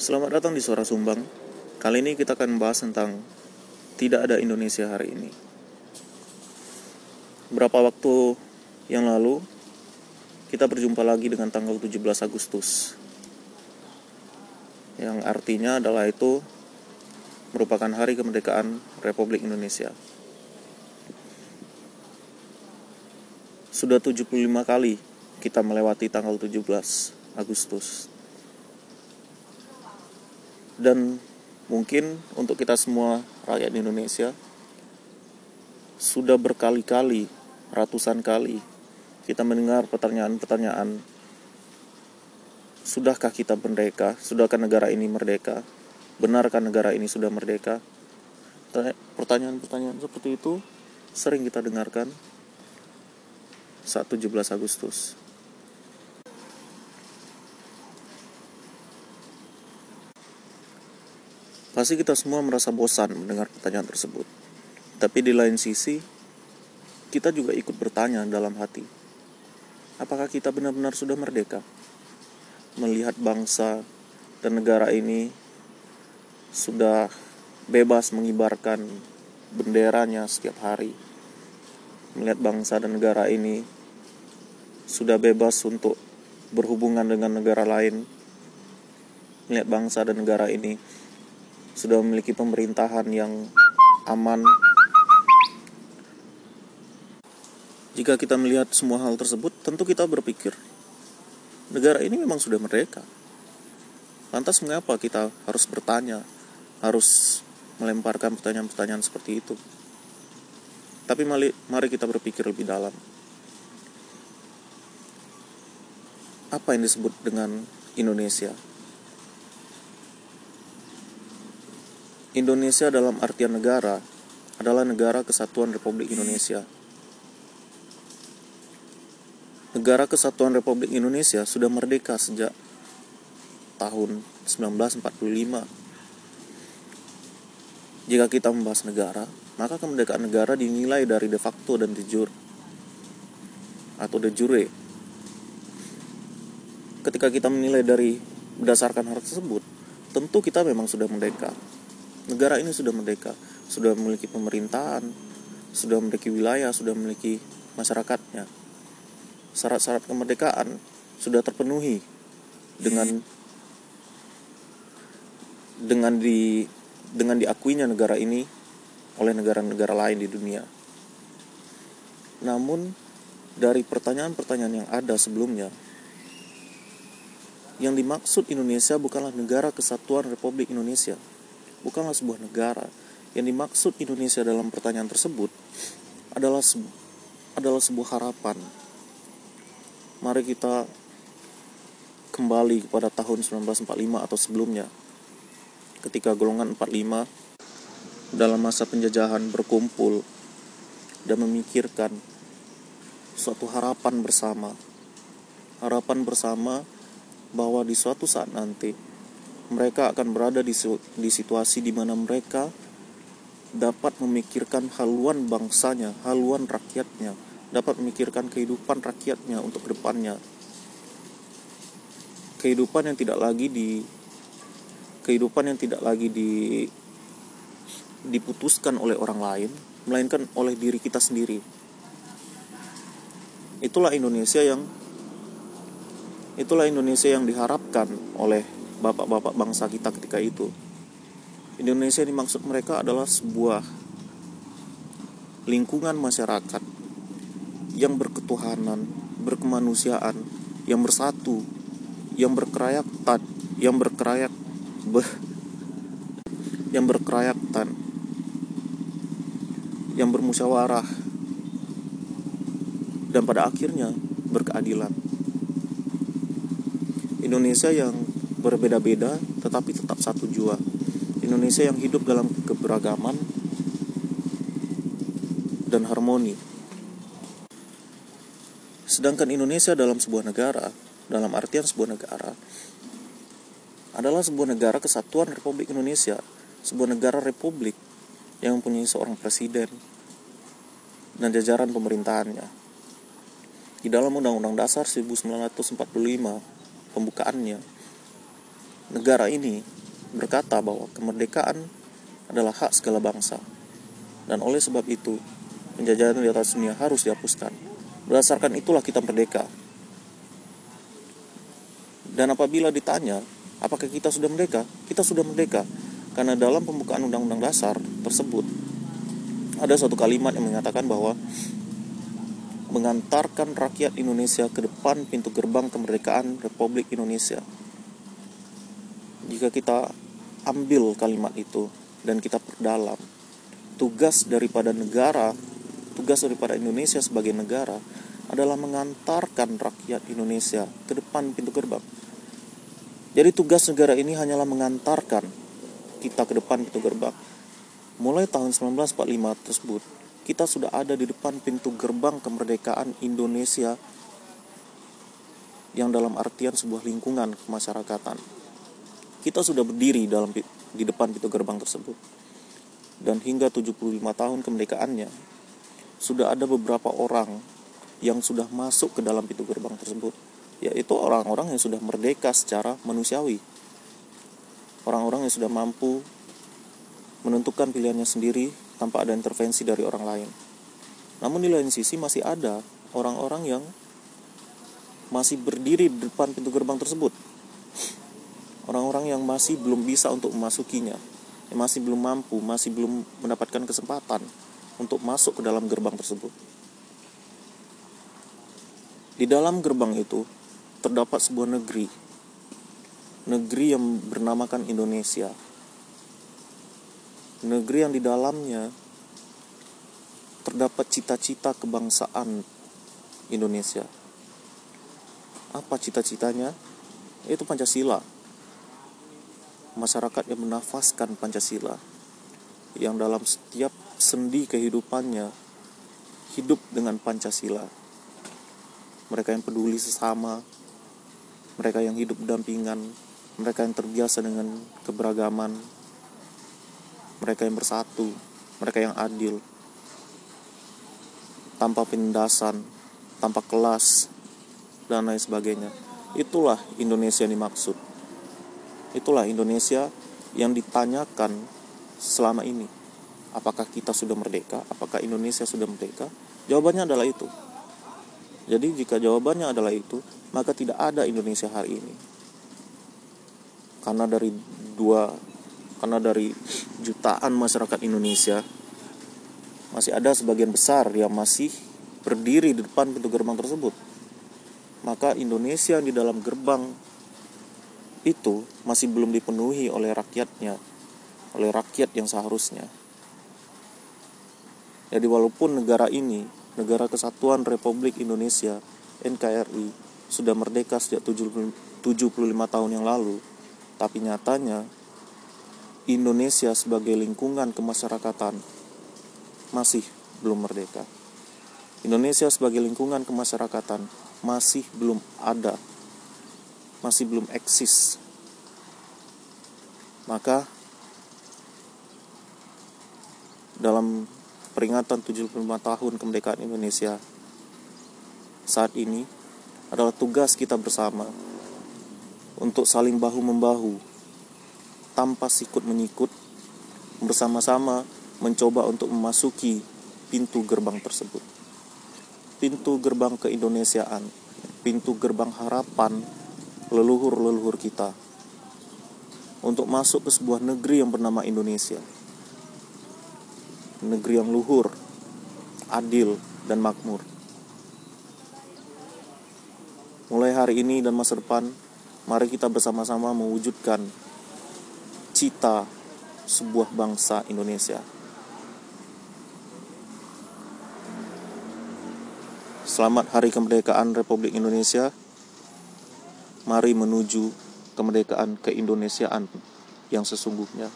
Selamat datang di Suara Sumbang. Kali ini kita akan membahas tentang tidak ada Indonesia hari ini. Berapa waktu yang lalu kita berjumpa lagi dengan tanggal 17 Agustus. Yang artinya adalah itu merupakan hari kemerdekaan Republik Indonesia. Sudah 75 kali kita melewati tanggal 17 Agustus dan mungkin untuk kita semua rakyat Indonesia sudah berkali-kali, ratusan kali kita mendengar pertanyaan-pertanyaan Sudahkah kita merdeka? Sudahkah negara ini merdeka? Benarkah negara ini sudah merdeka? Pertanyaan-pertanyaan seperti itu sering kita dengarkan saat 17 Agustus. Pasti kita semua merasa bosan mendengar pertanyaan tersebut. Tapi di lain sisi, kita juga ikut bertanya dalam hati. Apakah kita benar-benar sudah merdeka? Melihat bangsa dan negara ini sudah bebas mengibarkan benderanya setiap hari. Melihat bangsa dan negara ini sudah bebas untuk berhubungan dengan negara lain. Melihat bangsa dan negara ini sudah memiliki pemerintahan yang aman. Jika kita melihat semua hal tersebut, tentu kita berpikir, negara ini memang sudah merdeka. Lantas mengapa kita harus bertanya, harus melemparkan pertanyaan-pertanyaan seperti itu? Tapi mari, kita berpikir lebih dalam. Apa yang disebut dengan Indonesia? Indonesia dalam artian negara adalah negara kesatuan Republik Indonesia. Negara Kesatuan Republik Indonesia sudah merdeka sejak tahun 1945. Jika kita membahas negara, maka kemerdekaan negara dinilai dari de facto dan de jure atau de jure. Ketika kita menilai dari berdasarkan hal tersebut, tentu kita memang sudah merdeka negara ini sudah merdeka, sudah memiliki pemerintahan, sudah memiliki wilayah, sudah memiliki masyarakatnya. Syarat-syarat kemerdekaan sudah terpenuhi dengan dengan di dengan diakuinya negara ini oleh negara-negara lain di dunia. Namun dari pertanyaan-pertanyaan yang ada sebelumnya yang dimaksud Indonesia bukanlah negara kesatuan Republik Indonesia, bukanlah sebuah negara. Yang dimaksud Indonesia dalam pertanyaan tersebut adalah sebu adalah sebuah harapan. Mari kita kembali kepada tahun 1945 atau sebelumnya. Ketika golongan 45 dalam masa penjajahan berkumpul dan memikirkan suatu harapan bersama. Harapan bersama bahwa di suatu saat nanti mereka akan berada di, di situasi di mana mereka dapat memikirkan haluan bangsanya, haluan rakyatnya, dapat memikirkan kehidupan rakyatnya untuk ke depannya. Kehidupan yang tidak lagi di kehidupan yang tidak lagi di diputuskan oleh orang lain, melainkan oleh diri kita sendiri. Itulah Indonesia yang itulah Indonesia yang diharapkan oleh bapak-bapak bangsa kita ketika itu. Indonesia dimaksud mereka adalah sebuah lingkungan masyarakat yang berketuhanan, berkemanusiaan, yang bersatu, yang berkerayatan, yang berkerayak beh, yang berkerayatan, yang bermusyawarah, dan pada akhirnya berkeadilan. Indonesia yang berbeda-beda tetapi tetap satu jua. Indonesia yang hidup dalam keberagaman dan harmoni. Sedangkan Indonesia dalam sebuah negara, dalam artian sebuah negara, adalah sebuah negara kesatuan Republik Indonesia, sebuah negara republik yang mempunyai seorang presiden dan jajaran pemerintahannya. Di dalam Undang-Undang Dasar 1945, pembukaannya negara ini berkata bahwa kemerdekaan adalah hak segala bangsa. Dan oleh sebab itu, penjajahan di atas dunia harus dihapuskan. Berdasarkan itulah kita merdeka. Dan apabila ditanya, apakah kita sudah merdeka? Kita sudah merdeka. Karena dalam pembukaan Undang-Undang Dasar tersebut, ada suatu kalimat yang mengatakan bahwa mengantarkan rakyat Indonesia ke depan pintu gerbang kemerdekaan Republik Indonesia. Jika kita ambil kalimat itu dan kita perdalam, tugas daripada negara, tugas daripada Indonesia sebagai negara adalah mengantarkan rakyat Indonesia ke depan pintu gerbang. Jadi tugas negara ini hanyalah mengantarkan kita ke depan pintu gerbang. Mulai tahun 1945 tersebut, kita sudah ada di depan pintu gerbang kemerdekaan Indonesia yang dalam artian sebuah lingkungan kemasyarakatan. Kita sudah berdiri dalam di depan pintu gerbang tersebut. Dan hingga 75 tahun kemerdekaannya, sudah ada beberapa orang yang sudah masuk ke dalam pintu gerbang tersebut, yaitu orang-orang yang sudah merdeka secara manusiawi. Orang-orang yang sudah mampu menentukan pilihannya sendiri tanpa ada intervensi dari orang lain. Namun di lain sisi masih ada orang-orang yang masih berdiri di depan pintu gerbang tersebut. Orang-orang yang masih belum bisa untuk memasukinya, yang masih belum mampu, masih belum mendapatkan kesempatan untuk masuk ke dalam gerbang tersebut. Di dalam gerbang itu terdapat sebuah negeri, negeri yang bernamakan Indonesia negeri yang di dalamnya terdapat cita-cita kebangsaan Indonesia. Apa cita-citanya? Itu Pancasila. Masyarakat yang menafaskan Pancasila yang dalam setiap sendi kehidupannya hidup dengan Pancasila. Mereka yang peduli sesama, mereka yang hidup dampingan, mereka yang terbiasa dengan keberagaman, mereka yang bersatu, mereka yang adil, tanpa penindasan, tanpa kelas, dan lain sebagainya. Itulah Indonesia yang dimaksud. Itulah Indonesia yang ditanyakan selama ini. Apakah kita sudah merdeka? Apakah Indonesia sudah merdeka? Jawabannya adalah itu. Jadi jika jawabannya adalah itu, maka tidak ada Indonesia hari ini. Karena dari dua karena dari jutaan masyarakat Indonesia masih ada sebagian besar yang masih berdiri di depan pintu gerbang tersebut. Maka Indonesia di dalam gerbang itu masih belum dipenuhi oleh rakyatnya, oleh rakyat yang seharusnya. Jadi walaupun negara ini, negara kesatuan Republik Indonesia, NKRI, sudah merdeka sejak 75 tahun yang lalu, tapi nyatanya Indonesia sebagai lingkungan kemasyarakatan masih belum merdeka. Indonesia sebagai lingkungan kemasyarakatan masih belum ada, masih belum eksis. Maka dalam peringatan 75 tahun kemerdekaan Indonesia saat ini adalah tugas kita bersama untuk saling bahu-membahu tanpa sikut menyikut bersama-sama mencoba untuk memasuki pintu gerbang tersebut. Pintu gerbang keindonesiaan, pintu gerbang harapan leluhur-leluhur kita untuk masuk ke sebuah negeri yang bernama Indonesia. Negeri yang luhur, adil, dan makmur. Mulai hari ini dan masa depan, mari kita bersama-sama mewujudkan cita sebuah bangsa Indonesia. Selamat Hari Kemerdekaan Republik Indonesia. Mari menuju kemerdekaan keindonesiaan yang sesungguhnya.